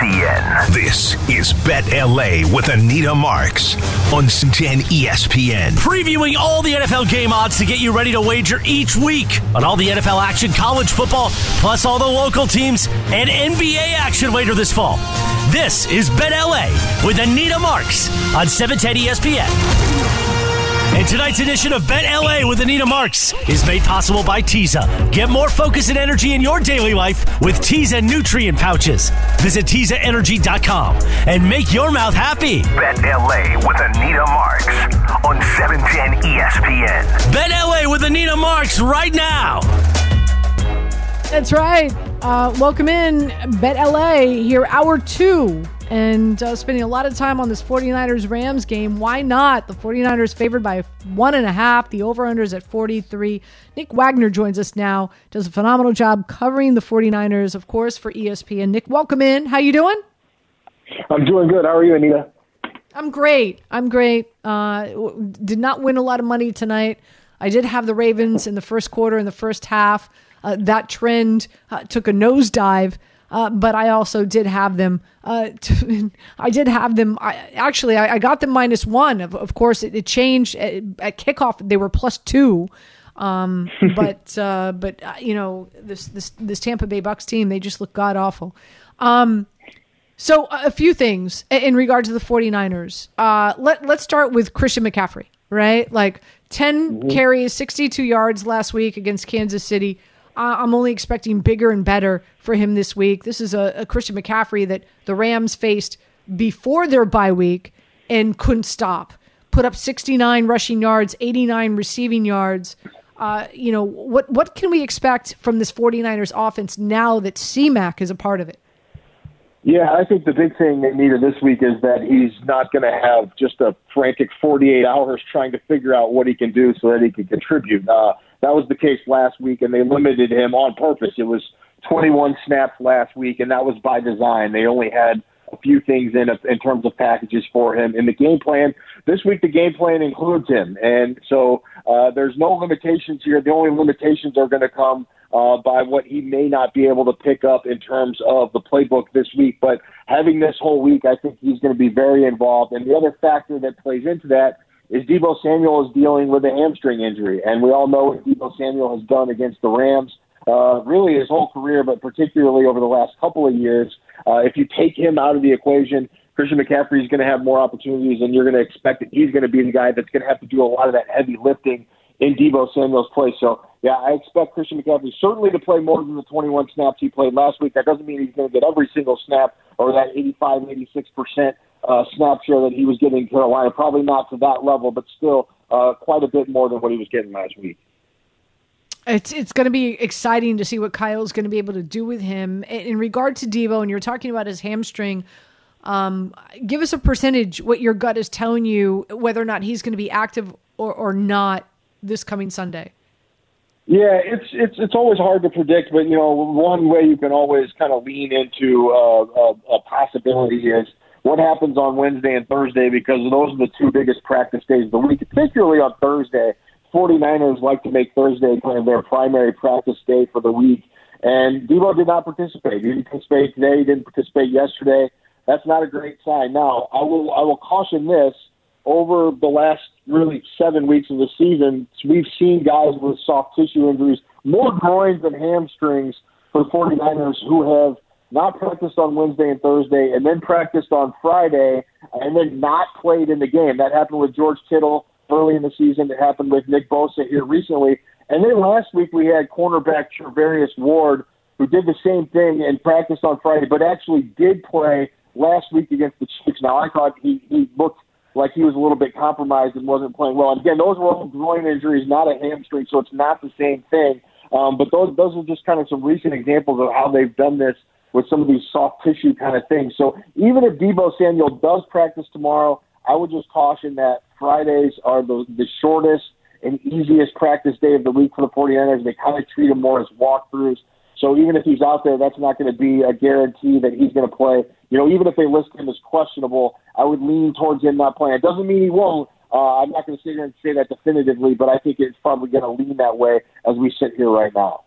ESPN. This is Bet LA with Anita Marks on 10 ESPN. Previewing all the NFL game odds to get you ready to wager each week on all the NFL action, college football, plus all the local teams and NBA action later this fall. This is Bet LA with Anita Marks on 710 ESPN. And tonight's edition of Bet LA with Anita Marks is made possible by Teza. Get more focus and energy in your daily life with Teza nutrient pouches. Visit TezaEnergy.com and make your mouth happy. Bet LA with Anita Marks on 710 ESPN. Bet LA with Anita Marks right now. That's right. Uh, welcome in, Bet LA here, hour two and uh, spending a lot of time on this 49ers Rams game. Why not? The 49ers favored by one and a half. The over under is at 43. Nick Wagner joins us now. Does a phenomenal job covering the 49ers, of course, for ESPN. Nick, welcome in. How you doing? I'm doing good. How are you, Anita? I'm great. I'm great. Uh, did not win a lot of money tonight. I did have the Ravens in the first quarter, in the first half. Uh, that trend uh, took a nosedive. Uh, but I also did have them. Uh, to, I did have them. I, actually, I, I, got them minus one. Of, of course, it, it changed at, at, kickoff. They were plus two. Um, but uh, but uh, you know this this this Tampa Bay Bucks team, they just look god awful. Um, so a few things in regard to the 49ers. Uh, let let's start with Christian McCaffrey. Right, like 10 mm-hmm. carries, 62 yards last week against Kansas City. I'm only expecting bigger and better for him this week. This is a, a Christian McCaffrey that the Rams faced before their bye week and couldn't stop. Put up 69 rushing yards, 89 receiving yards. Uh, you know, what what can we expect from this 49ers offense now that CMAC is a part of it? Yeah, I think the big thing, Anita, this week is that he's not going to have just a frantic 48 hours trying to figure out what he can do so that he can contribute. Uh, that was the case last week, and they limited him on purpose. It was 21 snaps last week, and that was by design. They only had a few things in in terms of packages for him. In the game plan this week, the game plan includes him, and so uh, there's no limitations here. The only limitations are going to come uh, by what he may not be able to pick up in terms of the playbook this week. But having this whole week, I think he's going to be very involved. And the other factor that plays into that is Deebo Samuel is dealing with a hamstring injury, and we all know what Deebo Samuel has done against the Rams. Uh, really, his whole career, but particularly over the last couple of years. Uh, if you take him out of the equation, Christian McCaffrey is going to have more opportunities, and you're going to expect that he's going to be the guy that's going to have to do a lot of that heavy lifting in Deebo Samuel's place. So, yeah, I expect Christian McCaffrey certainly to play more than the 21 snaps he played last week. That doesn't mean he's going to get every single snap or that 85, 86 percent uh, snap share that he was getting in Carolina. Probably not to that level, but still uh, quite a bit more than what he was getting last week. It's it's going to be exciting to see what Kyle's going to be able to do with him in regard to Deebo. And you're talking about his hamstring. Um, give us a percentage what your gut is telling you whether or not he's going to be active or, or not this coming Sunday. Yeah, it's it's it's always hard to predict, but you know, one way you can always kind of lean into uh, a, a possibility is what happens on Wednesday and Thursday because those are the two biggest practice days of the week, particularly on Thursday. 49ers like to make Thursday kind of their primary practice day for the week. And Deebo did not participate. He didn't participate today. He didn't participate yesterday. That's not a great sign. Now, I will I will caution this. Over the last really seven weeks of the season, we've seen guys with soft tissue injuries, more groins than hamstrings for the 49ers who have not practiced on Wednesday and Thursday, and then practiced on Friday, and then not played in the game. That happened with George Kittle early in the season. It happened with Nick Bosa here recently. And then last week we had cornerback Charvarius Ward, who did the same thing and practiced on Friday, but actually did play last week against the Chiefs. Now I thought he, he looked like he was a little bit compromised and wasn't playing well. And again, those were all groin injuries, not a hamstring, so it's not the same thing. Um, but those those are just kind of some recent examples of how they've done this with some of these soft tissue kind of things. So even if Deebo Samuel does practice tomorrow, I would just caution that Fridays are the, the shortest and easiest practice day of the week for the 49ers. They kind of treat them more as walkthroughs. So even if he's out there, that's not going to be a guarantee that he's going to play. You know, even if they list him as questionable, I would lean towards him not playing. It doesn't mean he won't. Uh, I'm not going to sit here and say that definitively, but I think it's probably going to lean that way as we sit here right now.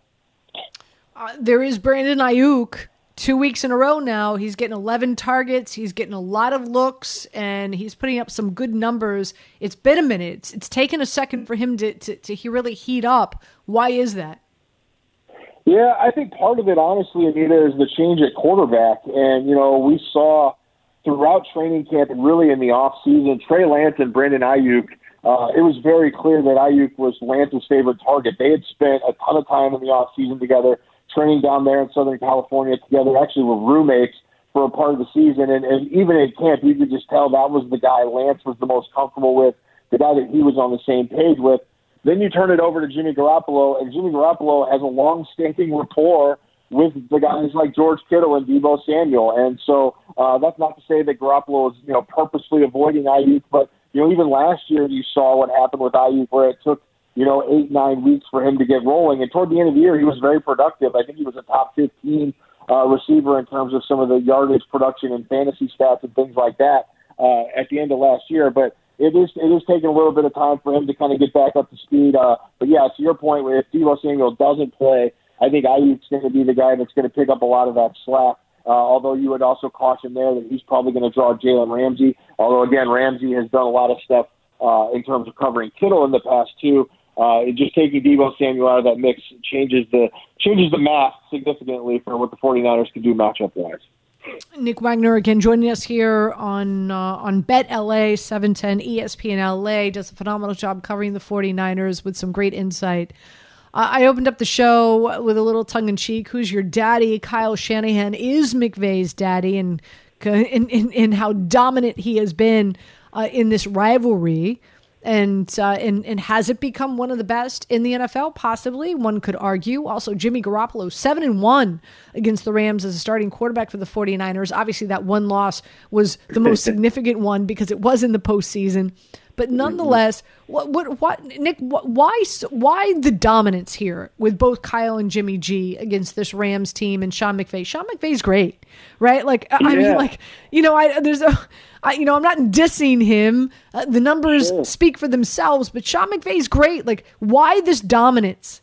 Uh, there is Brandon Aiyuk two weeks in a row now. He's getting 11 targets. He's getting a lot of looks, and he's putting up some good numbers. It's been a minute. It's, it's taken a second for him to, to, to really heat up. Why is that? Yeah, I think part of it, honestly, Anita, is the change at quarterback. And, you know, we saw throughout training camp and really in the off season, Trey Lance and Brandon Aiyuk, uh, it was very clear that Aiyuk was Lance's favorite target. They had spent a ton of time in the off season together training down there in Southern California together, actually were roommates for a part of the season. And, and even in camp, you could just tell that was the guy Lance was the most comfortable with, the guy that he was on the same page with. Then you turn it over to Jimmy Garoppolo, and Jimmy Garoppolo has a long-standing rapport with the guys like George Kittle and Deebo Samuel. And so uh, that's not to say that Garoppolo is, you know, purposely avoiding Aiyuk, but you know, even last year you saw what happened with Aiyuk, where it took you know, eight, nine weeks for him to get rolling. And toward the end of the year, he was very productive. I think he was a top 15 uh, receiver in terms of some of the yardage production and fantasy stats and things like that uh, at the end of last year. But it is it is taking a little bit of time for him to kind of get back up to speed. Uh, but yeah, to your point, if Deebo Samuel doesn't play, I think Aiyuk's going to be the guy that's going to pick up a lot of that slack. Uh, although you would also caution there that he's probably going to draw Jalen Ramsey. Although again, Ramsey has done a lot of stuff uh, in terms of covering Kittle in the past too uh, just taking Deebo Samuel out of that mix changes the changes the math significantly for what the 49ers can do matchup wise. Nick Wagner again joining us here on uh, on Bet LA 710 ESPN LA does a phenomenal job covering the 49ers with some great insight. Uh, I opened up the show with a little tongue in cheek. Who's your daddy? Kyle Shanahan is McVay's daddy, and in, in, in how dominant he has been uh, in this rivalry and uh, and and has it become one of the best in the NFL? Possibly, one could argue. Also, Jimmy Garoppolo, seven and one against the Rams as a starting quarterback for the 49ers. Obviously, that one loss was the most significant one because it was in the postseason. But nonetheless, what what what Nick? What, why why the dominance here with both Kyle and Jimmy G against this Rams team and Sean McVay? Sean McVay's great, right? Like I yeah. mean, like you know, I there's a I, you know, I'm not dissing him. Uh, the numbers sure. speak for themselves, but Sean McVay's great. Like, why this dominance?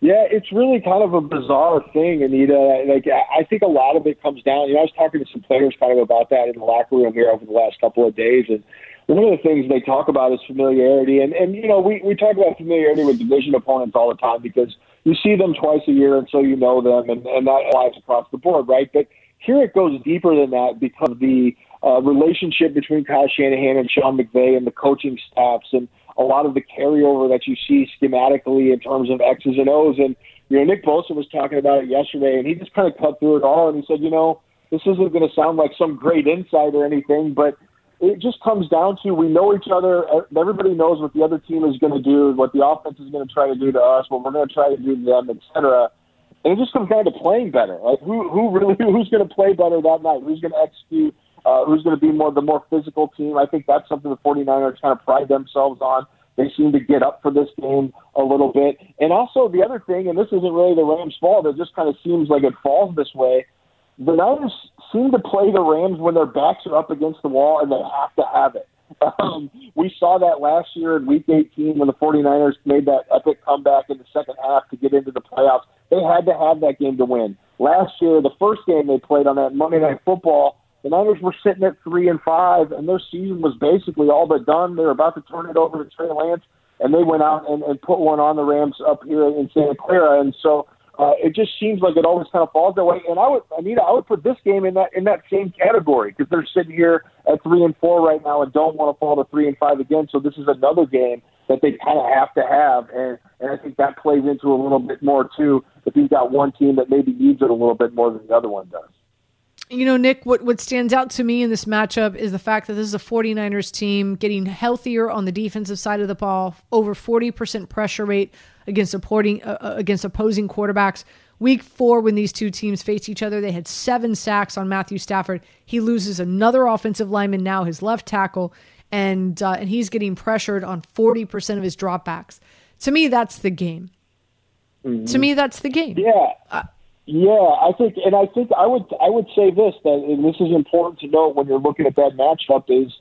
Yeah, it's really kind of a bizarre thing, Anita. Like, I think a lot of it comes down. You know, I was talking to some players kind of about that in the locker room here over the last couple of days, and one of the things they talk about is familiarity. And and you know, we we talk about familiarity with division opponents all the time because you see them twice a year, and so you know them, and and that applies across the board, right? But here it goes deeper than that because the uh, relationship between Kyle Shanahan and Sean McVay and the coaching staffs and a lot of the carryover that you see schematically in terms of X's and O's. And, you know, Nick Bosa was talking about it yesterday, and he just kind of cut through it all. And he said, you know, this isn't going to sound like some great insight or anything, but it just comes down to we know each other. Everybody knows what the other team is going to do, what the offense is going to try to do to us, what we're going to try to do to them, et cetera. And it just comes down to playing better. Like who who really who's going to play better that night? Who's going to execute? Uh, who's going to be more the more physical team. I think that's something the 49ers kind of pride themselves on. They seem to get up for this game a little bit. And also the other thing, and this isn't really the Rams' fault, it just kind of seems like it falls this way. The Niners seem to play the Rams when their backs are up against the wall and they have to have it. Um, we saw that last year in Week 18 when the 49ers made that epic comeback in the second half to get into the playoffs. They had to have that game to win. Last year, the first game they played on that Monday Night Football, the Niners were sitting at three and five, and their season was basically all but done. They were about to turn it over to Trey Lance, and they went out and, and put one on the Rams up here in Santa Clara. And so uh, it just seems like it always kind of falls that way. And I would, Anita, I would put this game in that in that same category because they're sitting here at three and four right now and don't want to fall to three and five again. So this is another game that they kind of have to have, and and I think that plays into a little bit more too. If you've got one team that maybe needs it a little bit more than the other one does you know, Nick, what, what stands out to me in this matchup is the fact that this is a 49ers team getting healthier on the defensive side of the ball, over 40% pressure rate against supporting uh, uh, against opposing quarterbacks. Week four, when these two teams faced each other, they had seven sacks on Matthew Stafford. He loses another offensive lineman now, his left tackle, and uh, and he's getting pressured on 40% of his dropbacks. To me, that's the game. Mm-hmm. To me, that's the game. Yeah. Uh, yeah, I think, and I think I would I would say this that, and this is important to note when you're looking at that matchup is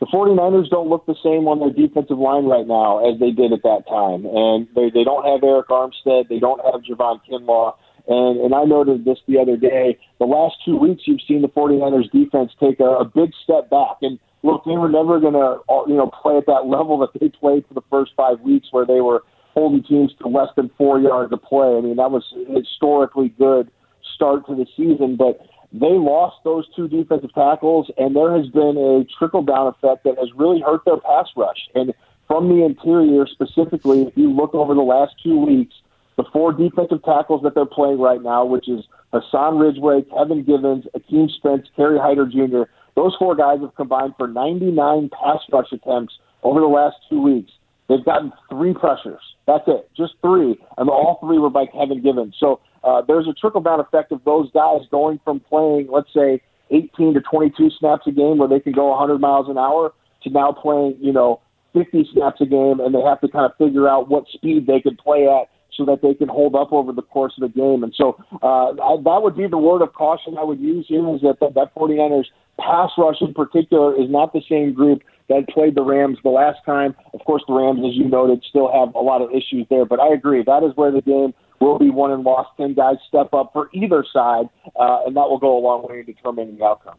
the 49ers don't look the same on their defensive line right now as they did at that time, and they they don't have Arik Armstead, they don't have Javon Kinlaw, And, and I noted this the other day. The last two weeks, you've seen the 49ers defense take a, a big step back. And look, they were never going to, you know, play at that level that they played for the first five weeks where they were holding teams to less than four yards of play. I mean, that was historically good start to the season, but they lost those two defensive tackles, and there has been a trickle down effect that has really hurt their pass rush. And from the interior specifically, if you look over the last two weeks, the four defensive tackles that they're playing right now, which is Hassan Ridgeway, Kevin Givens, Akeem Spence, Kerry Hyder Jr., those four guys have combined for 99 pass rush attempts over the last two weeks. They've gotten three pressures. That's it, just three, and all three were by Kevin Givens. So uh, there's a trickle down effect of those guys going from playing, let's say, 18 to 22 snaps a game where they can go 100 miles an hour to now playing, you know, 50 snaps a game, and they have to kind of figure out what speed they can play at so that they can hold up over the course of the game. And so uh, I, that would be the word of caution I would use here is that that, that 49ers pass rush in particular is not the same group that played the Rams the last time. Of course, the Rams, as you noted, still have a lot of issues there. But I agree, that is where the game will be won and lost. Ten guys step up for either side, uh, and that will go a long way in determining the outcome.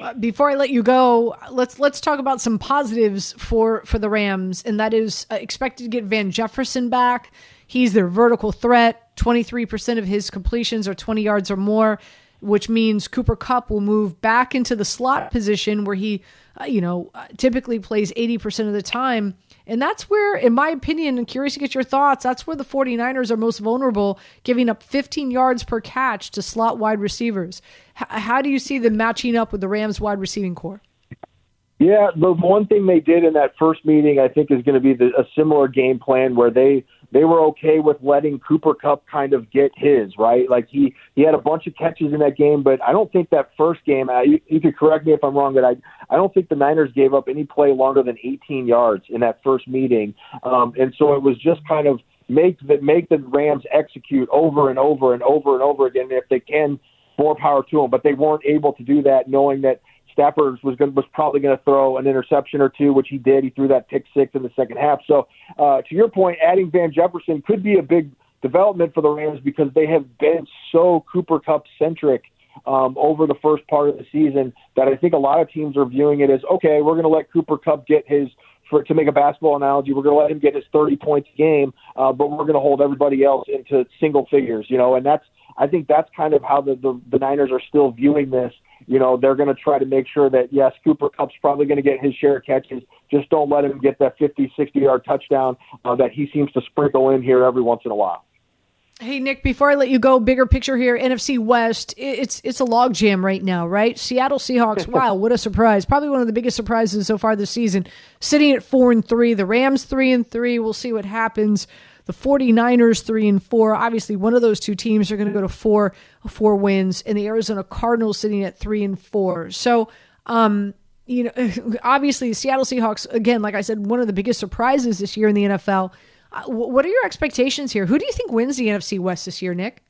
Uh, before I let you go, let's let's talk about some positives for for the Rams, and that is uh, expected to get Van Jefferson back. He's their vertical threat. Twenty three percent of his completions are twenty yards or more which means Cooper Kupp will move back into the slot position where he, uh, you know, uh, typically plays 80% of the time. And that's where, in my opinion, and curious to get your thoughts, that's where the 49ers are most vulnerable, giving up 15 yards per catch to slot wide receivers. H- how do you see them matching up with the Rams wide receiving corps? Yeah, the one thing they did in that first meeting, I think, is going to be the, a similar game plan where they they were okay with letting Cooper Kupp kind of get his right. Like he he had a bunch of catches in that game, but I don't think that first game. Uh, you, you could correct me if I'm wrong, but I I don't think the Niners gave up any play longer than 18 yards in that first meeting, um, and so it was just kind of make the make the Rams execute over and over and over and over again. If they can, more power to them. But they weren't able to do that, knowing that Stafford was going was probably going to throw an interception or two, which he did. He threw that pick six in the second half. So, uh, to your point, adding Van Jefferson could be a big development for the Rams because they have been so Cooper Kupp centric um, over the first part of the season that I think a lot of teams are viewing it as okay, we're going to let Cooper Kupp get his. For, to make a basketball analogy, we're going to let him get his 30 points game, uh, but we're going to hold everybody else into single figures, you know, and that's I think that's kind of how the, the, the Niners are still viewing this you know, they're going to try to make sure that, yes, Cooper Kupp's probably going to get his share of catches. Just don't let him get that 50, 60 yard touchdown uh, that he seems to sprinkle in here every once in a while. Hey Nick, before I let you go, bigger picture here. NFC West, it's it's a logjam right now, right? Seattle Seahawks. Wow, what a surprise! Probably one of the biggest surprises so far this season. Sitting at four and three, the Rams three and three. We'll see what happens the 49ers 3 and 4 obviously one of those two teams are going to go to 4 4 wins and the Arizona Cardinals sitting at 3 and 4 so um you know obviously Seattle Seahawks again like I said one of the biggest surprises this year in the NFL uh, what are your expectations here? Who do you think wins the NFC West this year Nick?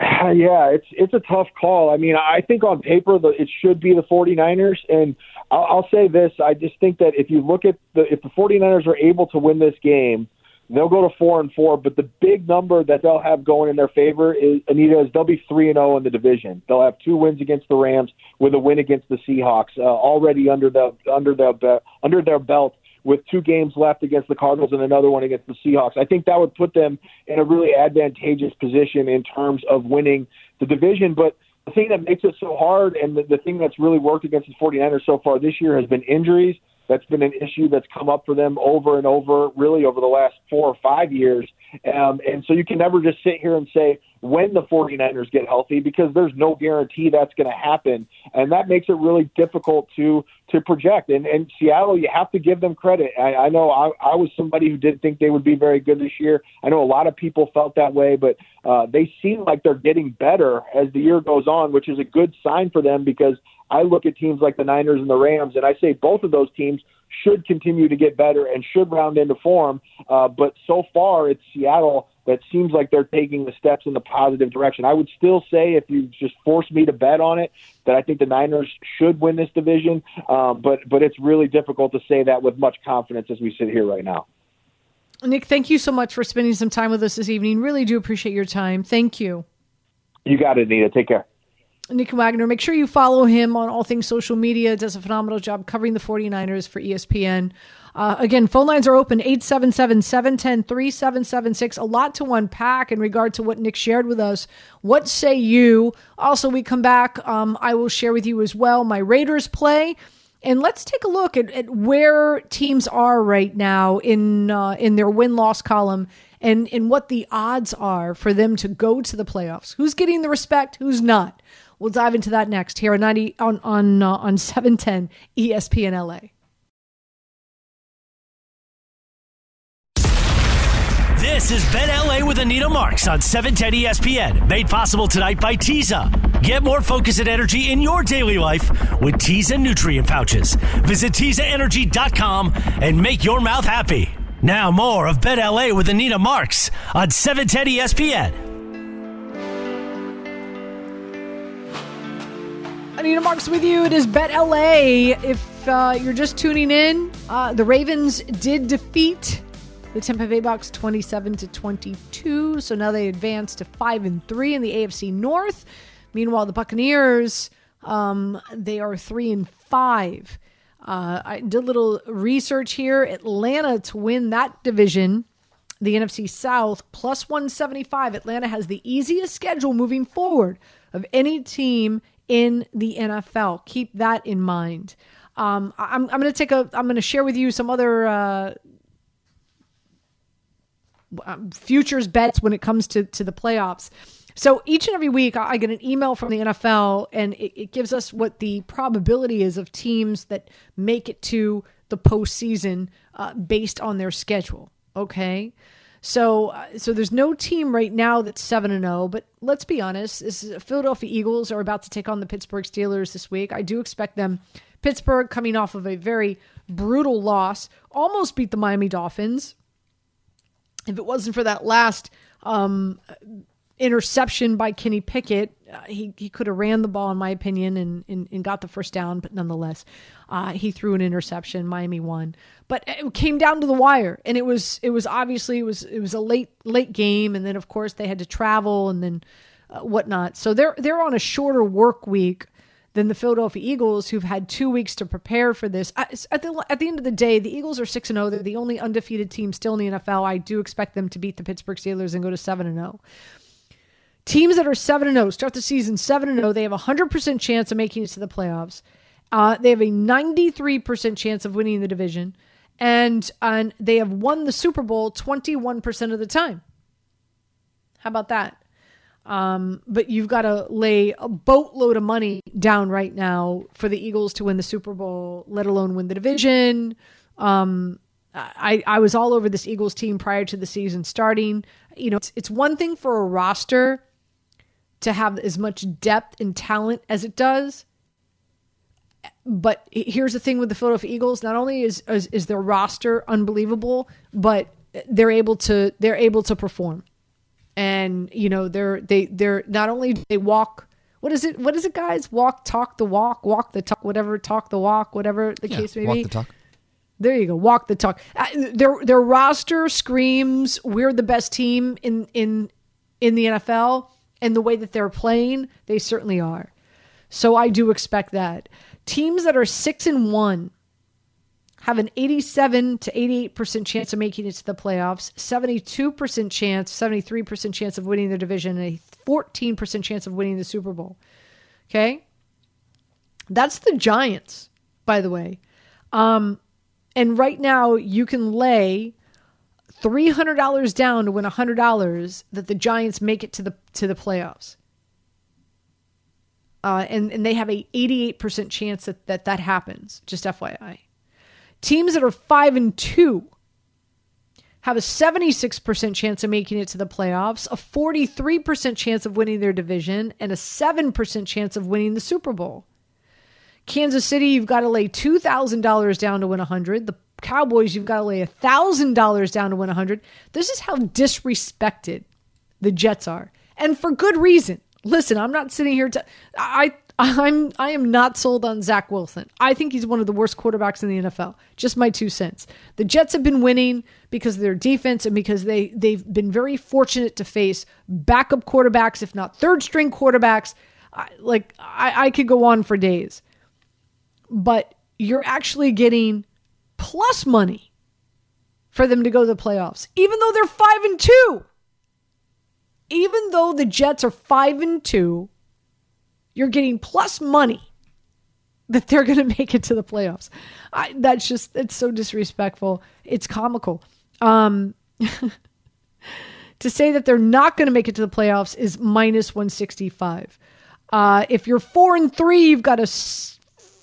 Yeah, it's it's a tough call. I mean, I think on paper the, it should be the 49ers and I'll, I'll say this, I just think that if you look at the if the 49ers are able to win this game, They'll go to four and four, but the big number that they'll have going in their favor is Anita is they'll be three and zero oh in the division. They'll have two wins against the Rams with a win against the Seahawks uh, already under the under the under their belt with two games left against the Cardinals and another one against the Seahawks. I think that would put them in a really advantageous position in terms of winning the division. But the thing that makes it so hard and the, the thing that's really worked against the 49ers so far this year has been injuries that's been an issue that's come up for them over and over, really over the last four or five years. Um, and so you can never just sit here and say when the 49ers get healthy because there's no guarantee that's going to happen. And that makes it really difficult to to project. And, and Seattle, you have to give them credit. I, I know I, I was somebody who didn't think they would be very good this year. I know a lot of people felt that way, but uh, they seem like they're getting better as the year goes on, which is a good sign for them because I look at teams like the Niners and the Rams, and I say both of those teams should continue to get better and should round into form. Uh, but so far, it's Seattle that seems like they're taking the steps in the positive direction. I would still say, if you just force me to bet on it, that I think the Niners should win this division. Um, but but it's really difficult to say that with much confidence as we sit here right now. Nick, thank you so much for spending some time with us this evening. Really do appreciate your time. Thank you. You got it, Nita. Take care. Nick Wagner, make sure you follow him on all things social media. Does a phenomenal job covering the 49ers for ESPN. Uh, again, phone lines are open 877 710 3776. A lot to unpack in regard to what Nick shared with us. What say you? Also, we come back. Um, I will share with you as well my Raiders play. And let's take a look at, at where teams are right now in uh, in their win loss column and, and what the odds are for them to go to the playoffs. Who's getting the respect? Who's not? We'll dive into that next here on 90 on on uh, on 710 ESPN LA. This is Bet LA with Anita Marks on 710 ESPN, made possible tonight by Teza. Get more focus and energy in your daily life with Teza nutrient pouches. Visit TezaEnergy.com and make your mouth happy. Now more of Bet LA with Anita Marks on 710 ESPN. Anita Marks with you. It is Bet LA. If uh, you're just tuning in, uh, the Ravens did defeat the Tampa Bay Bucks 27 to 22. So now they advance to 5 and 3 in the AFC North. Meanwhile, the Buccaneers, um, they are 3 and 5. Uh, I did a little research here. Atlanta to win that division, the NFC South, plus 175. Atlanta has the easiest schedule moving forward of any team in the NFL. Keep that in mind. Um, I'm, I'm going to take a. I'm going to share with you some other uh, um, futures bets when it comes to to the playoffs. So each and every week, I get an email from the NFL, and it, it, gives us what the probability is of teams that make it to the postseason uh, based on their schedule. Okay, so uh, so there's no team right now that's seven and zero. Oh, but let's be honest, this is, Philadelphia Eagles are about to take on the Pittsburgh Steelers this week. I do expect them. Pittsburgh coming off of a very brutal loss, almost beat the Miami Dolphins if it wasn't for that last um, interception by Kenny Pickett, uh, he, he could have ran the ball, in my opinion, and, and, and got the first down, but nonetheless, uh, he threw an interception. Miami won, but it came down to the wire, and it was it was obviously it was it was a late late game, and then of course they had to travel and then uh, whatnot. So they're they're on a shorter work week than the Philadelphia Eagles, who've had two weeks to prepare for this. At the, at the end of the day, the Eagles are 6 0. They're the only undefeated team still in the NFL. I do expect them to beat the Pittsburgh Steelers and go to 7 0. Teams that are 7 and 0 start the season 7 and 0. They have a 100% chance of making it to the playoffs. Uh, they have a 93% chance of winning the division. And, and they have won the Super Bowl 21% of the time. How about that? Um, but you've got to lay a boatload of money down right now for the Eagles to win the Super Bowl, let alone win the division. Um, I, I was all over this Eagles team prior to the season starting. You know, it's, it's one thing for a roster to have as much depth and talent as it does. But here's the thing with the Philadelphia Eagles: not only is, is is their roster unbelievable, but they're able to they're able to perform. And you know they're they they're not only they walk what is it what is it guys? Walk talk the walk walk the talk whatever talk the walk whatever the yeah, case may walk be. the talk. there you go walk the talk. Uh, their their roster screams we're the best team in in in the NFL and the way that they're playing they certainly are so I do expect that teams that are 6 and 1 have an 87 to 88% chance of making it to the playoffs, 72% chance, 73% chance of winning the division, and a 14% chance of winning the Super Bowl. Okay? That's the Giants, by the way. Um, and right now, you can lay $300 down to win $100 that the Giants make it to the to the playoffs. Uh, and, and they have a 88% chance that, that that happens, just FYI. Teams that are 5 and 2 have a 76% chance of making it to the playoffs, a 43% chance of winning their division, and a 7% chance of winning the Super Bowl. Kansas City, you've got to lay $2,000 down to win 100. The Cowboys, you've got to lay a $1,000 down to win a 100. This is how disrespected the Jets are. And for good reason. Listen, I'm not sitting here to I I'm I am not sold on Zach Wilson. I think he's one of the worst quarterbacks in the NFL. Just my two cents. The Jets have been winning because of their defense and because they they've been very fortunate to face backup quarterbacks, if not third string quarterbacks. I, like I, I could go on for days, but you're actually getting plus money for them to go to the playoffs, even though they're five and two. Even though the Jets are five and two you're getting plus money that they're going to make it to the playoffs. I, that's just it's so disrespectful. It's comical. Um, to say that they're not going to make it to the playoffs is minus 165. Uh, if you're four and three, you've got a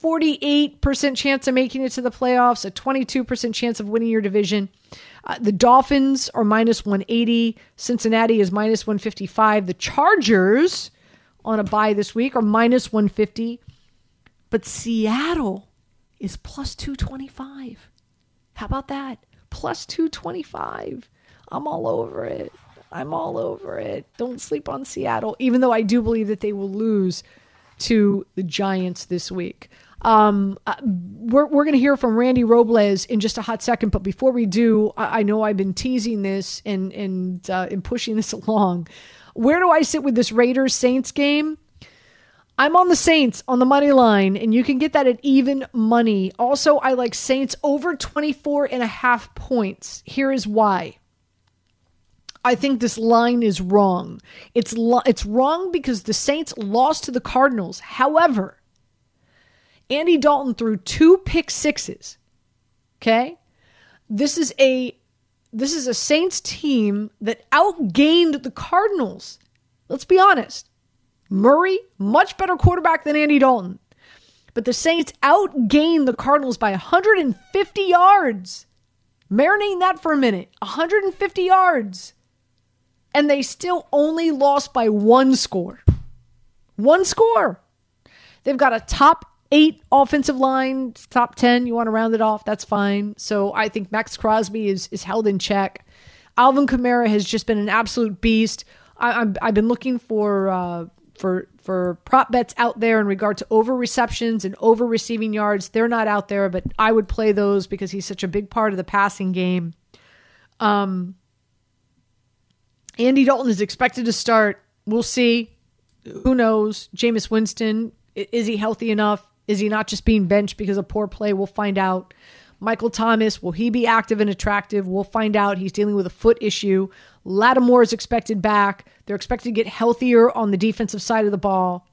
48% chance of making it to the playoffs, a 22% chance of winning your division. Uh, the Dolphins are minus 180. Cincinnati is minus 155. The Chargers on a bye this week are minus 150. But Seattle is plus 225. How about that? Plus 225. I'm all over it. I'm all over it. Don't sleep on Seattle, even though I do believe that they will lose to the Giants this week. Um, uh, we're we're going to hear from Randy Robles in just a hot second, but before we do, I, I know I've been teasing this and and uh, and pushing this along. Where do I sit with this Raiders Saints game? I'm on the Saints on the money line, and you can get that at even money. Also, I like Saints over 24 and a half points. Here is why. I think this line is wrong. It's lo- it's wrong because the Saints lost to the Cardinals. However, Andy Dalton threw two pick sixes. Okay? This is a this is a Saints team that outgained the Cardinals. Let's be honest. Murray, much better quarterback than Andy Dalton. But the Saints outgained the Cardinals by 150 yards. Marinating that for a minute 150 yards. And they still only lost by one score. One score. They've got a top eight offensive line, top 10. You want to round it off? That's fine. So I think Maxx Crosby is, is held in check. Alvin Kamara has just been an absolute beast. I, have been looking for uh, for for prop bets out there in regard to over receptions and over receiving yards. They're not out there, but I would play those because he's such a big part of the passing game. Um, Andy Dalton is expected to start. We'll see. Who knows? Jameis Winston is he healthy enough? Is he not just being benched because of poor play? We'll find out. Michael Thomas, will he be active and attractive? We'll find out. He's dealing with a foot issue. Lattimore is expected back. They're expected to get healthier on the defensive side of the ball.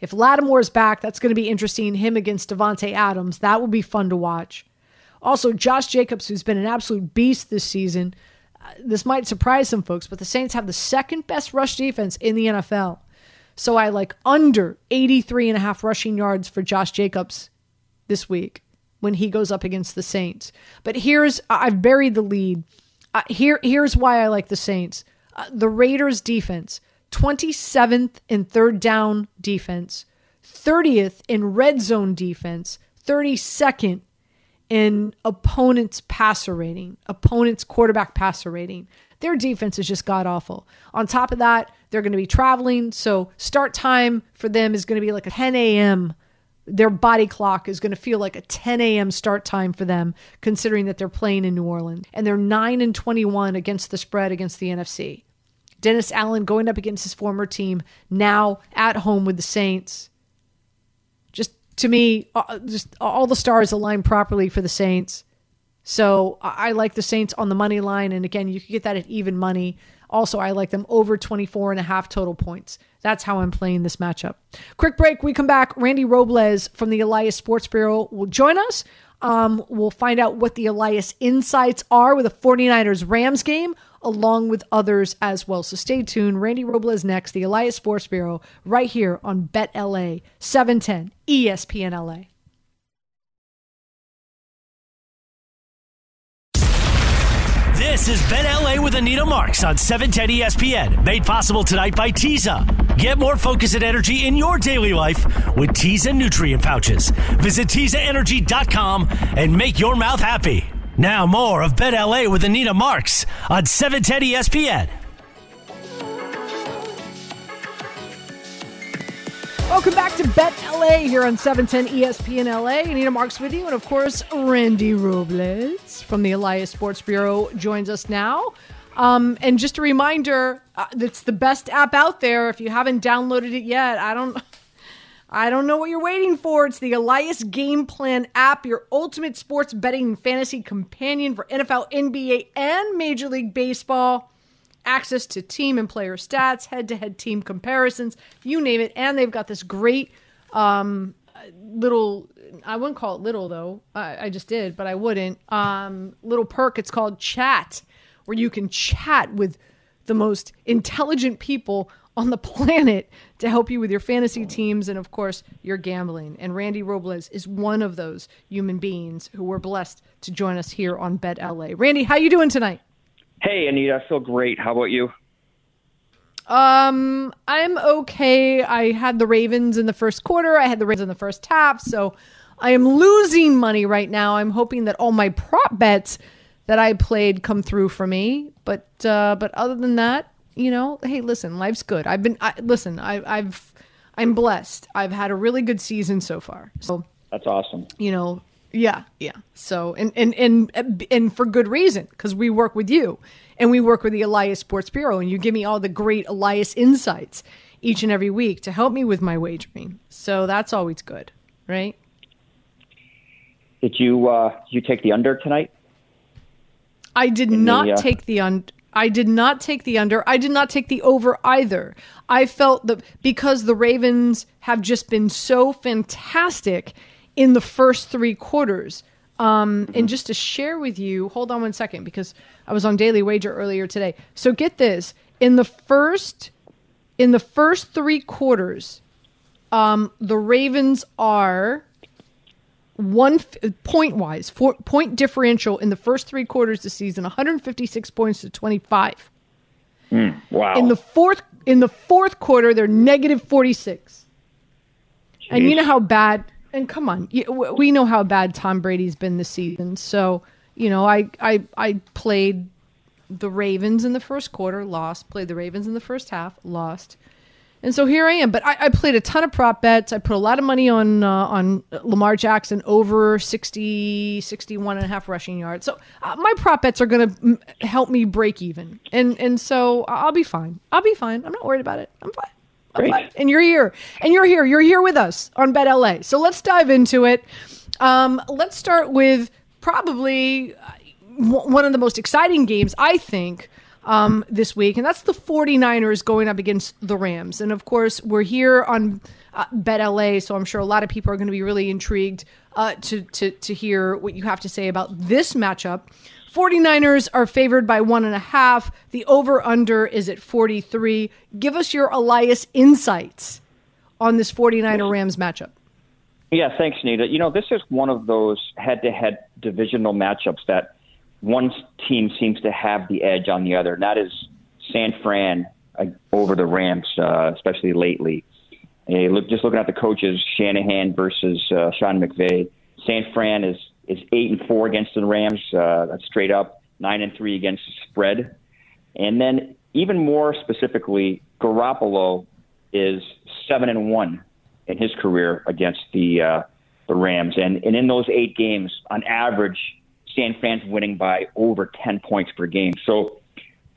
If Lattimore is back, that's going to be interesting. Him against Davante Adams. That will be fun to watch. Also, Josh Jacobs, who's been an absolute beast this season. Uh, this might surprise some folks, but the Saints have the second best rush defense in the NFL. So I like under 83 and a half rushing yards for Josh Jacobs this week when he goes up against the Saints. But here's I've buried the lead. Uh, here here's why I like the Saints. Uh, the Raiders defense, 27th in third down defense, 30th in red zone defense, 32nd in opponent's passer rating, opponent's quarterback passer rating. Their defense is just god awful. On top of that, they're going to be traveling. So start time for them is going to be like a 10 a.m. Their body clock is going to feel like a 10 a.m. start time for them, considering that they're playing in New Orleans. And they're 9 and 21 against the spread against the NFC. Dennis Allen going up against his former team, now at home with the Saints. Just to me, just all the stars align properly for the Saints. So I like the Saints on the money line. And again, you can get that at even money. Also, I like them over 24 and a half total points. That's how I'm playing this matchup. Quick break. We come back. Randy Robles from the Elias Sports Bureau will join us. Um, we'll find out what the Elias insights are with the 49ers Rams game, along with others as well. So stay tuned. Randy Robles next, the Elias Sports Bureau, right here on Bet LA 710 ESPN LA. This is Bet LA with Anita Marks on 710 ESPN, made possible tonight by Teza. Get more focus and energy in your daily life with Teza nutrient pouches. Visit TezaEnergy.com and make your mouth happy. Now more of Bet LA with Anita Marks on 710 ESPN. Welcome back to Bet LA here on 710 ESPN LA. Anita Marks with you, and of course, Randy Robles from the Elias Sports Bureau joins us now. Um, and just a reminder, uh, it's the best app out there. If you haven't downloaded it yet, I don't. I don't know what you're waiting for. It's the Elias Game Plan app, your ultimate sports betting and fantasy companion for NFL, NBA, and Major League Baseball access to team and player stats, head to head team comparisons, you name it. And they've got this great um, little, I wouldn't call it little though, I, I just did, but I wouldn't. Um, little perk, it's called chat, where you can chat with the most intelligent people on the planet to help you with your fantasy teams and of course your gambling. And Randy Robles is one of those human beings who were blessed to join us here on Bet LA. Randy, how you doing tonight? Hey, Anita, I feel great. How about you? Um, I'm okay. I had the Ravens in the first quarter. I had the Ravens in the first half, so I am losing money right now. I'm hoping that all my prop bets that I played come through for me. But uh, but other than that, you know, hey, listen, life's good. I've been I, listen. I, I've I'm blessed. I've had a really good season so far. So that's awesome. You know, yeah, yeah. So and and and and for good reason because we work with you and we work with the Elias Sports Bureau and you give me all the great Elias insights each and every week to help me with my wagering. So that's always good, right? Did you uh did you take the under tonight? I did In not the, uh... take the under. I did not take the under. I did not take the over either. I felt that because the Ravens have just been so fantastic in the first three quarters. Um. And just to share with you, hold on one second because I was on Daily Wager earlier today. So get this: in the first, in the first three quarters, um, the Ravens are one point wise, four, point differential in the first three quarters of the season, 156 points to 25. Mm, wow! In the fourth, in the fourth quarter, they're negative 46. Jeez. And you know how bad and come on, we know how bad Tom Brady's been this season. So you know, I I I played the Ravens in the first quarter, lost. Played the Ravens in the first half, lost. And so here I am. But I, I played a ton of prop bets. I put a lot of money on uh, on Lamar Jackson over 60, 61 and a half rushing yards. So uh, my prop bets are going to m- help me break even. And and so I'll be fine. I'll be fine. I'm not worried about it. I'm fine. Great. And you're here. And you're here. You're here with us on Bet LA. So let's dive into it. Um, let's start with probably uh, one of the most exciting games, I think, um, this week. And that's the 49ers going up against the Rams. And of course, we're here on uh, Bet LA. So I'm sure a lot of people are going to be really intrigued uh, to, to, to hear what you have to say about this matchup. 49ers are favored by one and a half. The over under is at 43. Give us your Elias insights on this 49er Rams matchup. Yeah, thanks, Nita. You know, this is one of those head to head divisional matchups that one team seems to have the edge on the other, and that is San Fran over the Rams, uh, especially lately. Look, just looking at the coaches, Shanahan versus uh, Sean McVay. San Fran is is eight and four against the Rams. Uh, that's straight up nine and three against the spread. And then even more specifically, Garoppolo is seven and one in his career against the uh, the Rams. And and in those eight games, on average, San Fran's winning by over ten points per game. So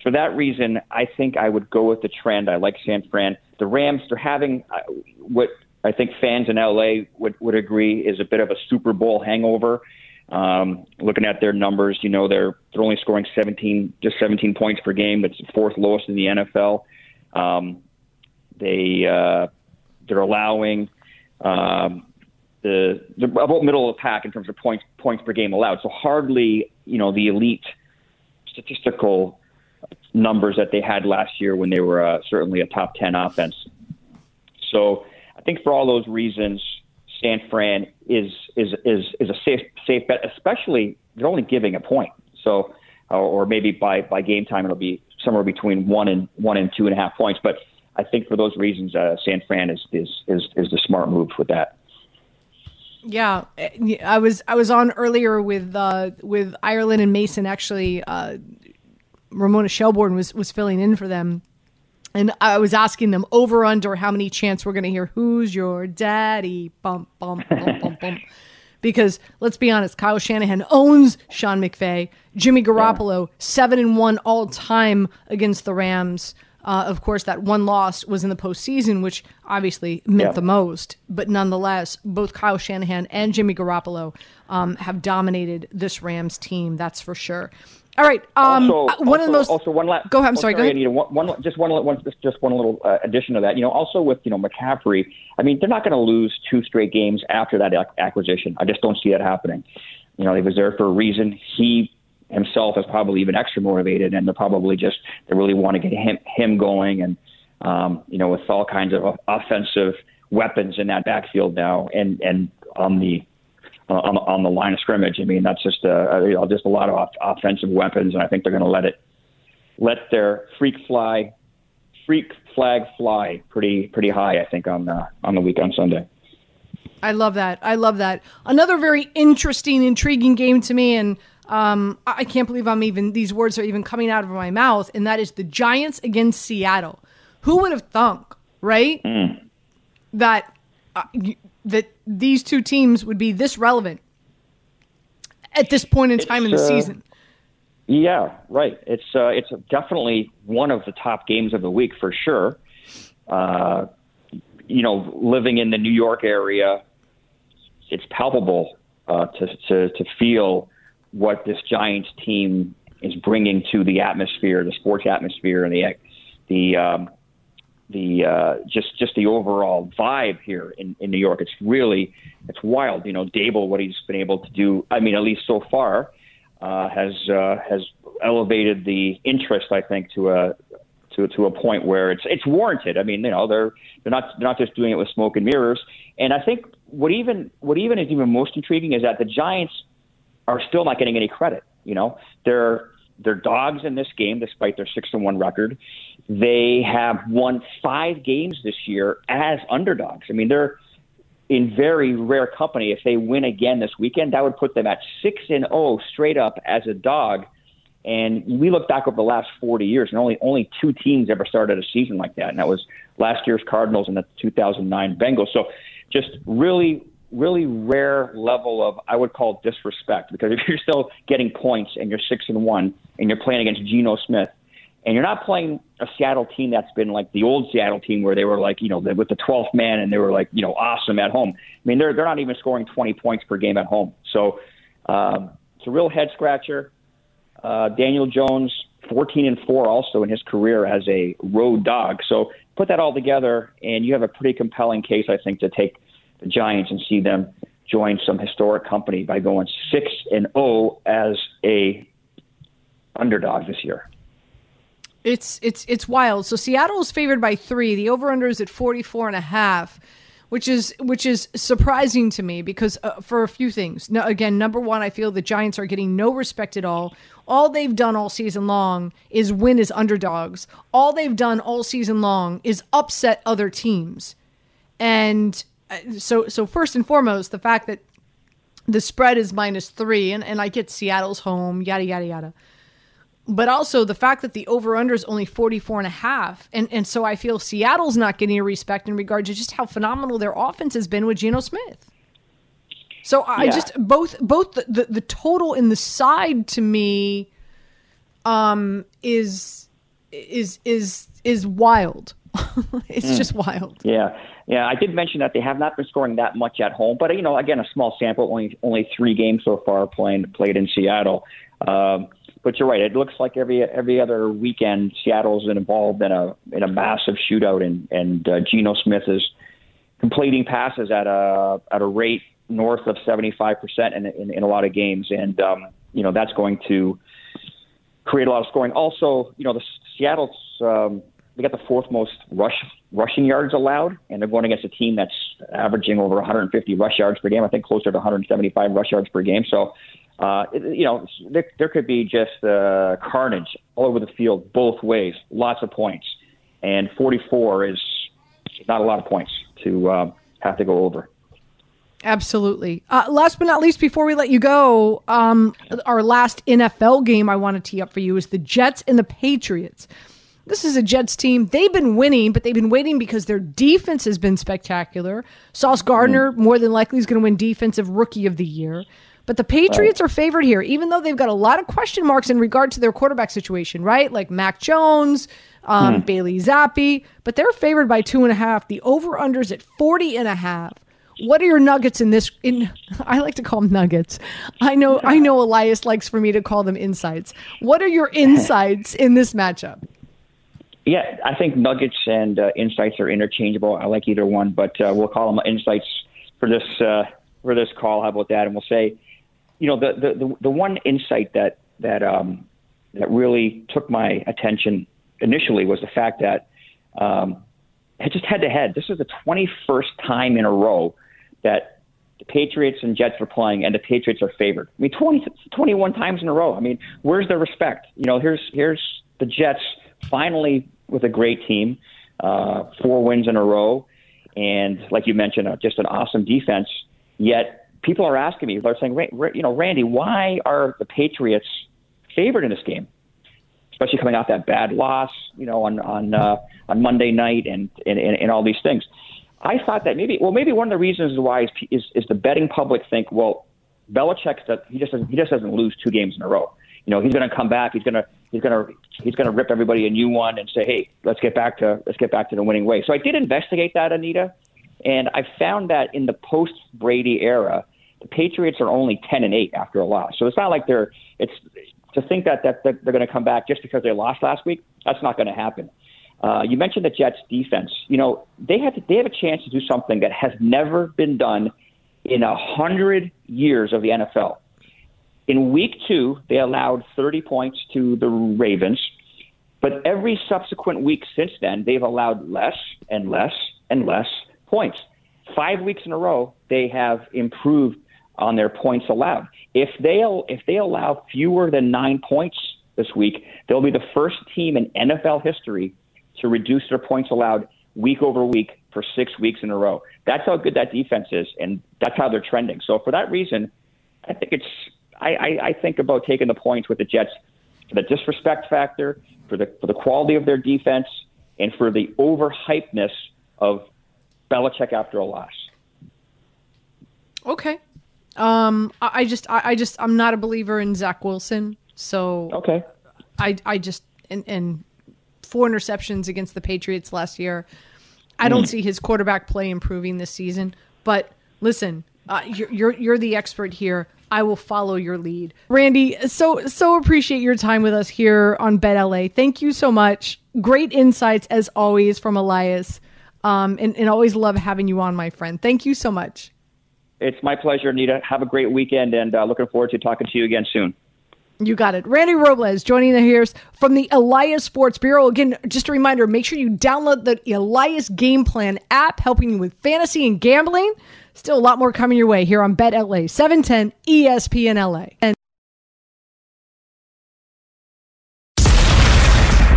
for that reason, I think I would go with the trend. I like San Fran. The Rams, they're having uh, what I think fans in LA would, would agree is a bit of a Super Bowl hangover. Um, looking at their numbers, you know they're they're only scoring 17, just 17 points per game. It's the fourth lowest in the NFL. Um, they uh, they're allowing um, the about middle of the pack in terms of points points per game allowed. So hardly you know the elite statistical numbers that they had last year when they were uh, certainly a top 10 offense. So think for all those reasons, San Fran is is is is a safe safe bet. Especially they're only giving a point, so or, or maybe by by game time it'll be somewhere between one and one and two and a half points. But I think for those reasons, uh, San Fran is is is is the smart move with that. Yeah, I was I was on earlier with uh, with Ireland and Mason. Actually, uh, Ramona Shelburne was was filling in for them and I was asking them over under how many chants we're going to hear "Who's your daddy?" Bump bump bump bump bump. Because let's be honest, Kyle Shanahan owns Sean McVay. Jimmy Garoppolo seven and one all time against the Rams. Uh, of course, that one loss was in the postseason, which obviously meant Yeah. the most. But nonetheless, both Kyle Shanahan and Jimmy Garoppolo um, have dominated this Rams team. That's for sure. All right. Um, also, uh, one of the most. also one last. Go ahead. I'm oh, sorry. Go ahead. Anita, one, one, just one, one, just, just one little uh, addition to that. You know, also with you know McCaffrey, I mean, they're not going to lose two straight games after that ac- acquisition. I just don't see that happening. You know, he was there for a reason. He himself is probably even extra motivated, and they're probably just they really want to get him him going, and um, you know, with all kinds of offensive weapons in that backfield now, and and on the uh, on, the- on the line of scrimmage. I mean, that's just uh, you know, just a lot of off- offensive weapons, and I think they're going to let it let their freak fly, freak flag fly pretty pretty high. I think on the on the week on Sunday. I love that. I love that. Another very interesting, intriguing game to me, and um, I can't believe I'm even these words are even coming out of my mouth, and that is the Giants against Seattle. Who would have thunk, right? That uh, that these two teams would be this relevant at this point in time in the uh, season. Yeah, right. It's uh, it's definitely one of the top games of the week for sure. Uh, you know, living in the New York area, it's palpable uh, to, to to feel what this Giants team is bringing to the atmosphere, the sports atmosphere, and the the um, the uh, just just the overall vibe here in, in New York. It's really it's wild. You know, Daboll, what he's been able to do. I mean, at least so far, uh, has uh, has elevated the interest. I think to a to to a point where it's it's warranted. I mean, you know, they're they're not they're not just doing it with smoke and mirrors. And I think what even what even is even most intriguing is that the Giants are still not getting any credit. You know, they're they're dogs in this game despite their six and one record. They have won five games this year as underdogs. I mean, they're in very rare company. If they win again this weekend, that would put them at six and zero straight up as a dog. And we look back over the last 40 years, and only only two teams ever started a season like that, and that was last year's Cardinals and the 2009 Bengals. So, just really, really rare level of I would call disrespect because if you're still getting points and you're six and one and you're playing against Geno Smith, and you're not playing a Seattle team that's been like the old Seattle team where they were like you know with the 12th man and they were like you know awesome at home. I mean they're they're not even scoring 20 points per game at home. So um, it's a real head scratcher. Uh, Daniel Jones, 14 and four, also in his career as a road dog. So put that all together, and you have a pretty compelling case, I think, to take the Giants and see them join some historic company by going six and zero as a underdog this year. It's it's it's wild. So Seattle is favored by three. The over under is at 44 and a half, which is which is surprising to me because uh, for a few things. No, again, number one, I feel the Giants are getting no respect at all. All they've done all season long is win as underdogs. All they've done all season long is upset other teams. And uh, so so first and foremost, the fact that the spread is minus three, and, and I get Seattle's home, yada yada yada but also the fact that the over under is only 44 and a half and and so i feel seattle's not getting a respect in regard to just how phenomenal their offense has been with Geno smith so i Yeah. just both both the, the, the total and the side to me um is is is is wild it's just wild Yeah, yeah. I did mention that they have not been scoring that much at home, but you know, again, a small sample. Only only three games so far playing played in Seattle. Um, but you're right. It looks like every every other weekend, Seattle's involved in a in a massive shootout, and and uh, Geno Smith is completing passes at a at a rate north of 75 percent in, in in a lot of games, and um, you know that's going to create a lot of scoring. Also, you know, the Seattle's um, they got the fourth most rush rushing yards allowed, and they're going against a team that's averaging over 150 rush yards per game. I think closer to 175 rush yards per game. So, uh, you know, there, there could be just uh, carnage all over the field, both ways, lots of points, and 44 is not a lot of points to uh, have to go over. Absolutely. Uh, last but not least, before we let you go, um, our last NFL game I want to tee up for you is the Jets and the Patriots. This is a Jets team. They've been winning, but they've been waiting because their defense has been spectacular. Sauce Gardner, mm. more than likely, is going to win Defensive Rookie of the Year. But the Patriots right. are favored here, even though they've got a lot of question marks in regard to their quarterback situation, right? Like Mac Jones, um, mm. Bailey Zappe, but they're favored by two and a half. The over unders at 40 and a half. What are your nuggets in this? In I like to call them nuggets. I know I know Elias likes for me to call them insights. What are your insights in this matchup? Yeah, I think nuggets and uh, insights are interchangeable. I like either one, but uh, we'll call them insights for this uh, for this call. How about that? And we'll say, you know, the the the, one insight that that um, that really took my attention initially was the fact that um, just head to head. This is the 21st time in a row that the Patriots and Jets are playing, and the Patriots are favored. I mean, 20, 21 times in a row. I mean, where's the respect? You know, here's here's the Jets finally with a great team, uh, four wins in a row, and like you mentioned, uh, just an awesome defense. Yet people are asking me, they're saying, you know, Randy, why are the Patriots favored in this game? Especially coming off that bad loss, you know, on on uh, on Monday night and, and and all these things. I thought that maybe, well, maybe one of the reasons why is, is, is the betting public think, well, Belichick he just doesn't, he just doesn't lose two games in a row. You know, he's going to come back. He's going to he's going to he's to rip everybody a new one and say, hey, let's get back to let's get back to the winning way. So I did investigate that, Anita, and I found that in the post Brady era, the Patriots are only ten and eight after a loss. So it's not like they're it's to think that that, that they're going to come back just because they lost last week. That's not going to happen. Uh, you mentioned the Jets defense. You know, they have to, they have a chance to do something that has never been done in a hundred years of the NFL. In week two, they allowed 30 points to the Ravens, but every subsequent week since then, they've allowed less and less and less points. Five weeks in a row, they have improved on their points allowed. If they if they allow fewer than nine points this week, they'll be the first team in NFL history to reduce their points allowed week over week for six weeks in a row. That's how good that defense is, and that's how they're trending. So for that reason, I think it's I, I, I think about taking the points with the Jets for the disrespect factor, for the for the quality of their defense, and for the overhypeness of Belichick after a loss. Okay. Um, I, I just, I, I, just, I'm not a believer in Zach Wilson. So okay, I, I just, and, and four interceptions against the Patriots last year. I don't mm. see his quarterback play improving this season. But listen, uh, you're, you're you're the expert here. I will follow your lead, Randy. So so appreciate your time with us here on Bet LA. Thank you so much. Great insights as always from Elias, um, and and always love having you on, my friend. Thank you so much. It's my pleasure, Nita. Have a great weekend, and uh, looking forward to talking to you again soon. You got it. Randy Robles joining the here from the Elias Sports Bureau. Again, just a reminder make sure you download the Elias Game Plan app, helping you with fantasy and gambling. Still a lot more coming your way here on Bet LA, 710 ESPN LA. And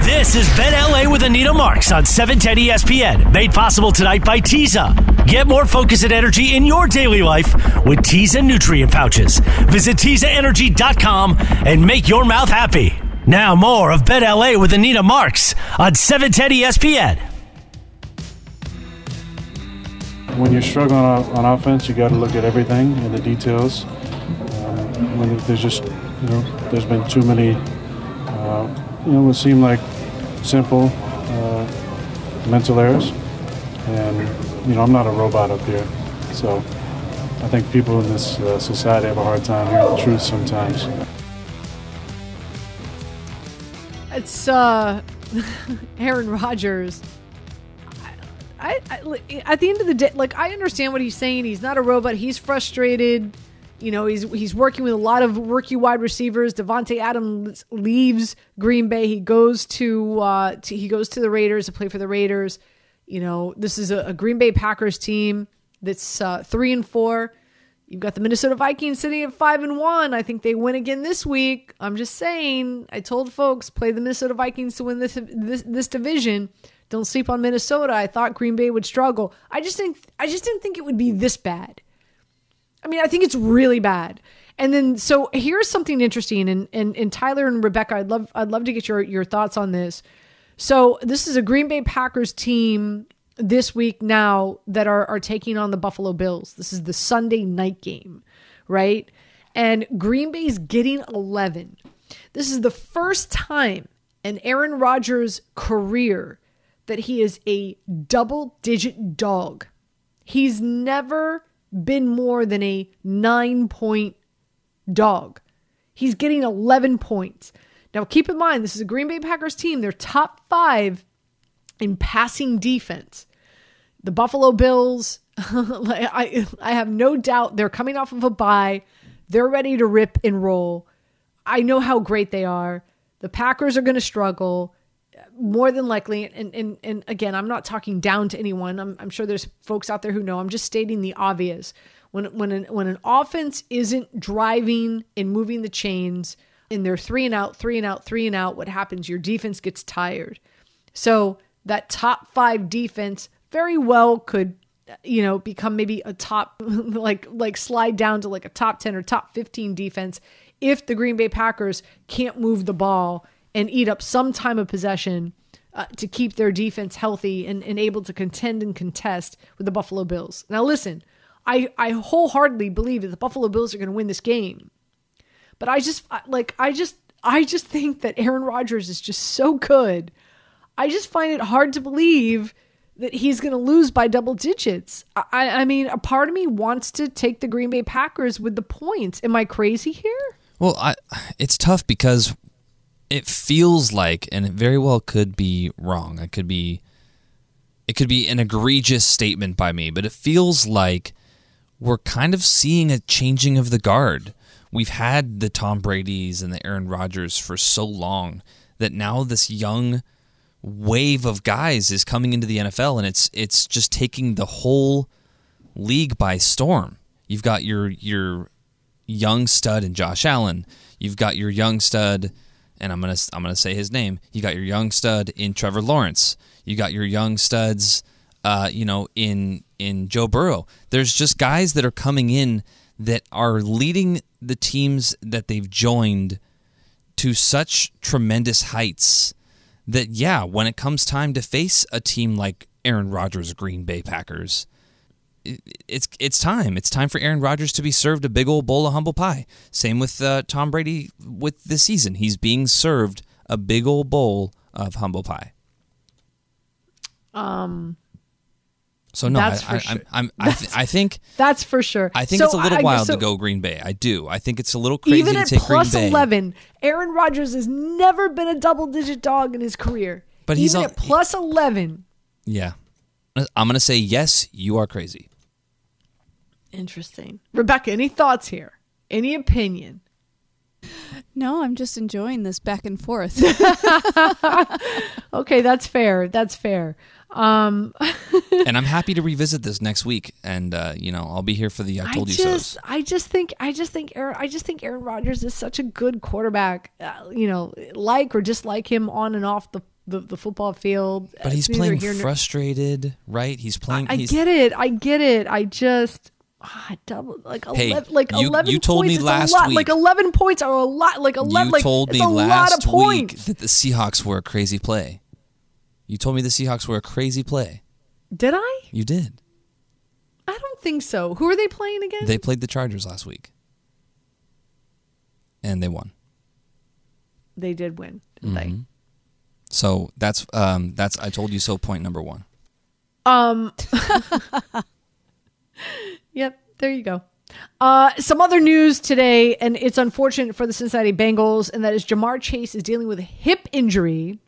This is Bet LA with Anita Marks on 710 ESPN, made possible tonight by Teza. Get more focus and energy in your daily life with Teza nutrient pouches. Visit TezaEnergy.com and make your mouth happy. Now more of Bet LA with Anita Marks on 710 ESPN. When you're struggling on, offense, you got to look at everything and the details. Um, when there's just, you know, there's been too many, uh, you know, what seem like simple uh, mental errors. And, you know, I'm not a robot up here. So I think people in this uh, society have a hard time hearing the truth sometimes. It's uh, Aaron Rodgers. I, I, at the end of the day, like I understand what he's saying. He's not a robot. He's frustrated. You know, he's he's working with a lot of rookie wide receivers. Davante Adams leaves Green Bay. He goes to, uh, to, he goes to the Raiders to play for the Raiders. You know, this is a, a Green Bay Packers team that's uh, three and four. You've got the Minnesota Vikings sitting at five and one. I think they win again this week. I'm just saying. I told folks play the Minnesota Vikings to win this this, this division. Don't sleep on Minnesota. I thought Green Bay would struggle. I just think I just didn't think it would be this bad. I mean, I think it's really bad. And then so here's something interesting and, and and Tyler and Rebecca, I'd love I'd love to get your your thoughts on this. So this is a Green Bay Packers team this week now that are are taking on the Buffalo Bills. This is the Sunday night game, right? And Green Bay's getting 11. This is the first time in Aaron Rodgers' career that he is a double digit dog. He's never been more than a 9 point dog. He's getting 11 points. Now, keep in mind, this is a Green Bay Packers team. They're top five in passing defense. The Buffalo Bills, I, I have no doubt they're coming off of a bye. They're ready to rip and roll. I know how great they are. The Packers are going to struggle more than likely. And, and, and again, I'm not talking down to anyone. I'm, I'm sure there's folks out there who know. I'm just stating the obvious. When, when, an, when an offense isn't driving and moving the chains, and they're three and out, three and out, three and out, what happens? Your defense gets tired. So that top five defense very well could, you know, become maybe a top, like like slide down to like a top ten or top fifteen defense if the Green Bay Packers can't move the ball and eat up some time of possession. Uh, to keep their defense healthy and, and able to contend and contest with the Buffalo Bills. Now, listen, I, I wholeheartedly believe that the Buffalo Bills are going to win this game. But I just like I just I just think that Aaron Rodgers is just so good. I just find it hard to believe that he's going to lose by double digits. I, I mean, a part of me wants to take the Green Bay Packers with the points. Am I crazy here? Well, I, it's tough because it feels like, and it very well could be wrong. It could be, it could be an egregious statement by me, but it feels like we're kind of seeing a changing of the guard we've had the Tom Brady's and the Aaron Rodgers for so long that now this young wave of guys is coming into the NFL and it's it's just taking the whole league by storm. You've got your your young stud in Josh Allen. You've got your young stud and I'm to I'm to say his name. You got your young stud in Trevor Lawrence. You got your young studs uh, you know in in Joe Burrow. There's just guys that are coming in that are leading the teams that they've joined to such tremendous heights that yeah, when it comes time to face a team like Aaron Rodgers' Green Bay Packers, it's it's time. It's time for Aaron Rodgers to be served a big old bowl of humble pie. Same with uh, Tom Brady with this season. He's being served a big old bowl of humble pie. Um, so no, that's I, I, sure. I'm, I'm, I, th- I, think that's for sure. I think so it's a little I, wild so to go Green Bay. I do. I think it's a little crazy even to at take plus Green Bay. eleven. Aaron Rodgers has never been a double-digit dog in his career. But he's even on, at plus eleven. Yeah, I'm gonna say yes. You are crazy. Interesting, Rebecca. Any thoughts here? Any opinion? No, I'm just enjoying this back and forth. okay, that's fair. That's fair. Um, and I'm happy to revisit this next week, and uh, you know I'll be here for the I told I you so. I just think I just think Aaron I just think Aaron Rodgers is such a good quarterback. Uh, you know, like or dislike him on and off the the, the football field. But he's playing frustrated, right? He's playing. I, I he's, get it. I get it. I just. Ah, double like hey, 11, like you, eleven you told points me last lot, week. Like eleven points are a lot. Like eleven. You like, told me a last lot of week points. that the Seahawks were a crazy play. You told me the Seahawks were a crazy play. Did I? You did. I don't think so. Who are they playing again? They played the Chargers last week. And they won. They did win, mm-hmm. they? So that's um that's I told you so point number 1. Um Yep, there you go. Uh, some other news today, and it's unfortunate for the Cincinnati Bengals, and that is Ja'Marr Chase is dealing with a hip injury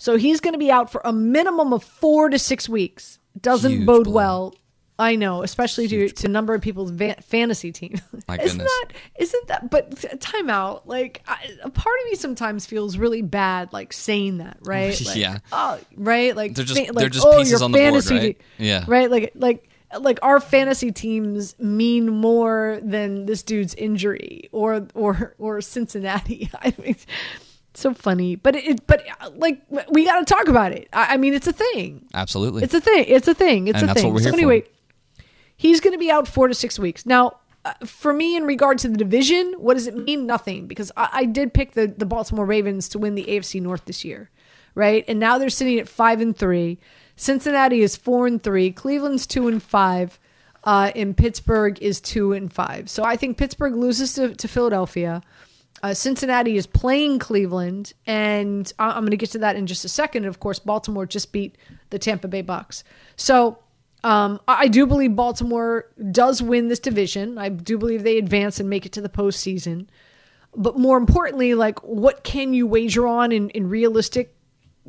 so he's going to be out for a minimum of four to six weeks. Doesn't Huge bode blow. well. I know, especially to, to a number of people's va- fantasy team. My isn't goodness. that isn't that? But time out. Like I, a part of me sometimes feels really bad, like saying that, right? Like, Yeah. Oh, right. Like They're just- fa- they're just oh, pieces on the board, right? Yeah. Right. Like like like our fantasy teams mean more than this dude's injury or or or Cincinnati. I mean so funny but it but uh, like we got to talk about it I, I, mean it's a thing Absolutely. it's a thing it's a thing it's And a that's thing what we're so anyway for. He's going to be out four to six weeks now uh, for me in regard to the division what does it mean nothing because i, I did pick the, the baltimore ravens to win the afc north this year right? And now they're sitting at five and three. Cincinnati is four and three. Cleveland's two and five. Uh, and Pittsburgh is two and five. So I think Pittsburgh loses to, to Philadelphia. Uh, Cincinnati is playing Cleveland, and I- I'm going to get to that in just a second. And Of course, Baltimore just beat the Tampa Bay Bucks. So um, I do believe Baltimore does win this division. I do believe they advance and make it to the postseason. But more importantly, like what can you wager on in, in realistic,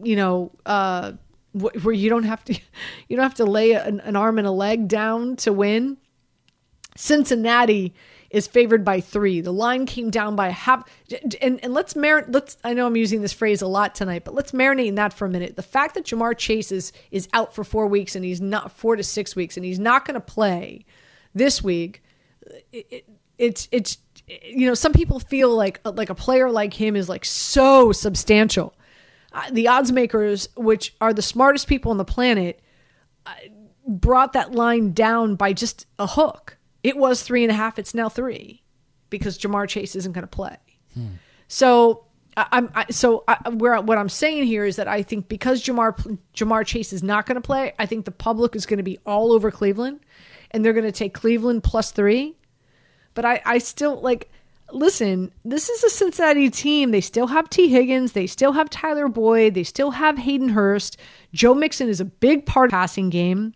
you know, uh, wh- where you don't have to, you don't have to lay an, an arm and a leg down to win. Cincinnati is favored by three. The line came down by half. And, and let's marinate. Let's. I know I'm using this phrase a lot tonight, but let's marinate in that for a minute. The fact that Ja'Marr Chase is is out for four weeks and he's not four to six weeks and he's not going to play this week. It, it, it's it's you know some people feel like like a player like him is like so substantial. Uh, the odds makers, which are the smartest people on the planet, uh, brought that line down by just a hook. It was three and a half. It's now three because Ja'Marr Chase isn't going to play. Hmm. So I, I'm I, so I, where what I'm saying here is that I think because Jamar Ja'Marr Chase is not going to play, I think the public is going to be all over Cleveland, and they're going to take Cleveland plus three. But I I still like. Listen, this is a Cincinnati team. They still have Tee Higgins. They still have Tyler Boyd. They still have Hayden Hurst. Joe Mixon is a big part of the passing game.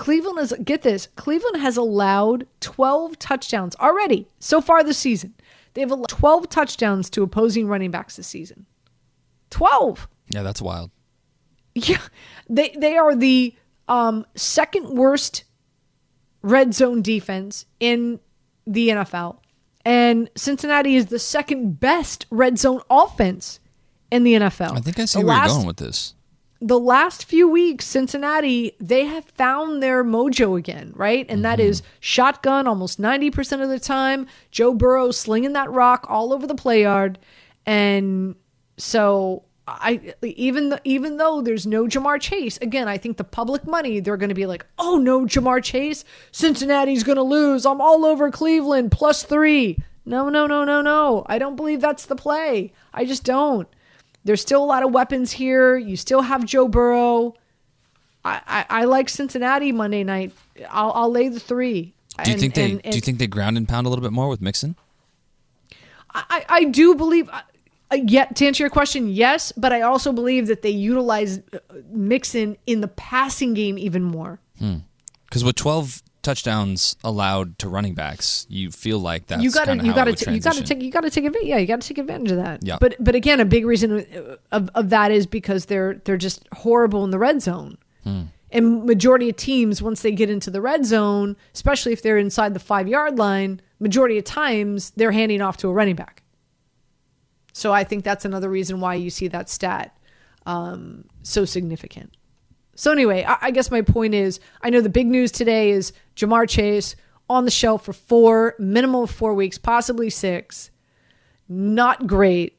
Cleveland is get this. Cleveland has allowed 12 touchdowns already so far this season. They've allowed 12 touchdowns to opposing running backs this season. 12. Yeah, that's wild. Yeah. They they are the um, second worst red zone defense in the NFL. And Cincinnati is the second best red zone offense in the NFL. I think I see The where last- you're going with this. The last few weeks, Cincinnati, they have found their mojo again, right? And that is mm-hmm. shotgun almost 90% of the time. Joe Burrow slinging that rock all over the play yard. And so I even th- even though there's no Ja'Marr Chase, again, I think the public money, they're going to be like, "Oh no, Ja'Marr Chase, Cincinnati's going to lose. I'm all over Cleveland plus 3." No, no, no, no, no. I don't believe that's the play. I just don't. There's still a lot of weapons here. You still have Joe Burrow. I, I, I like Cincinnati Monday night. I'll, I'll lay the three. Do you And- think they and- do you think they ground and pound a little bit more with Mixon? I, I do believe, uh, yet to answer your question, yes, but I also believe that they utilize uh, Mixon in the passing game even more. Because with 12 touchdowns allowed to running backs, you feel like that's you got to you got to you got to take you got to take advantage. Yeah, you got to take advantage of that. Yeah. But but again, a big reason of, of that is because they're they're just horrible in the red zone. Hmm. And majority of teams, once they get into the red zone, especially if they're inside the five yard line, majority of times they're handing off to a running back. So I think that's another reason why you see that stat um, so significant. So anyway, I, I guess my point is, I know the big news today is Ja'Marr Chase on the shelf for four, minimum of four weeks, possibly six. Not great.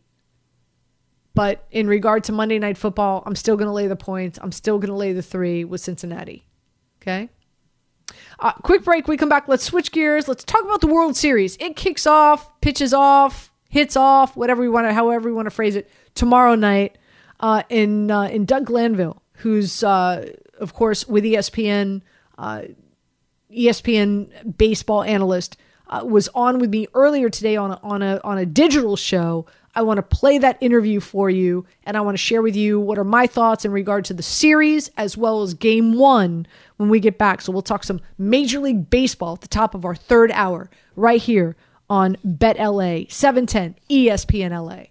But in regard to Monday Night Football, I'm still going to lay the points. I'm still going to lay the three with Cincinnati. Okay. Uh, quick break. We come back. Let's switch gears. Let's talk about the World Series. It kicks off, pitches off, hits off, whatever we want to, however we want to phrase it, tomorrow night uh, in uh, in Doug Glanville, who's uh, of course with ESPN, uh, ESPN baseball analyst, uh, was on with me earlier today on a, on a on a digital show. I want to play that interview for you, and I want to share with you what are my thoughts in regard to the series as well as Game One when we get back. So we'll talk some Major League Baseball at the top of our third hour right here on Bet LA 710 ESPN LA.